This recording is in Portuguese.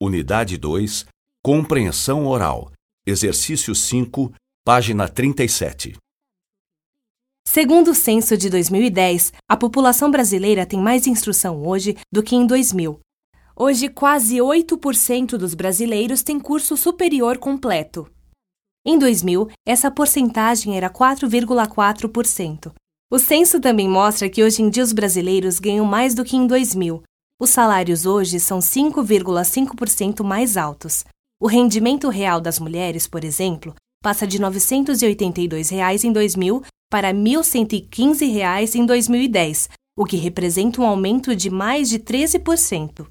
Unidade 2, Compreensão Oral, Exercício 5, página 37. Segundo o censo de 2010, a população brasileira tem mais instrução hoje do que em 2000. Hoje, quase 8% dos brasileiros têm curso superior completo. Em 2000, essa porcentagem era 4,4%. O censo também mostra que hoje em dia os brasileiros ganham mais do que em 2000. Os salários hoje são 5,5% mais altos. O rendimento real das mulheres, por exemplo, passa de 982 reais em 2000 para 1.115 reais em 2010, o que representa um aumento de mais de 13%.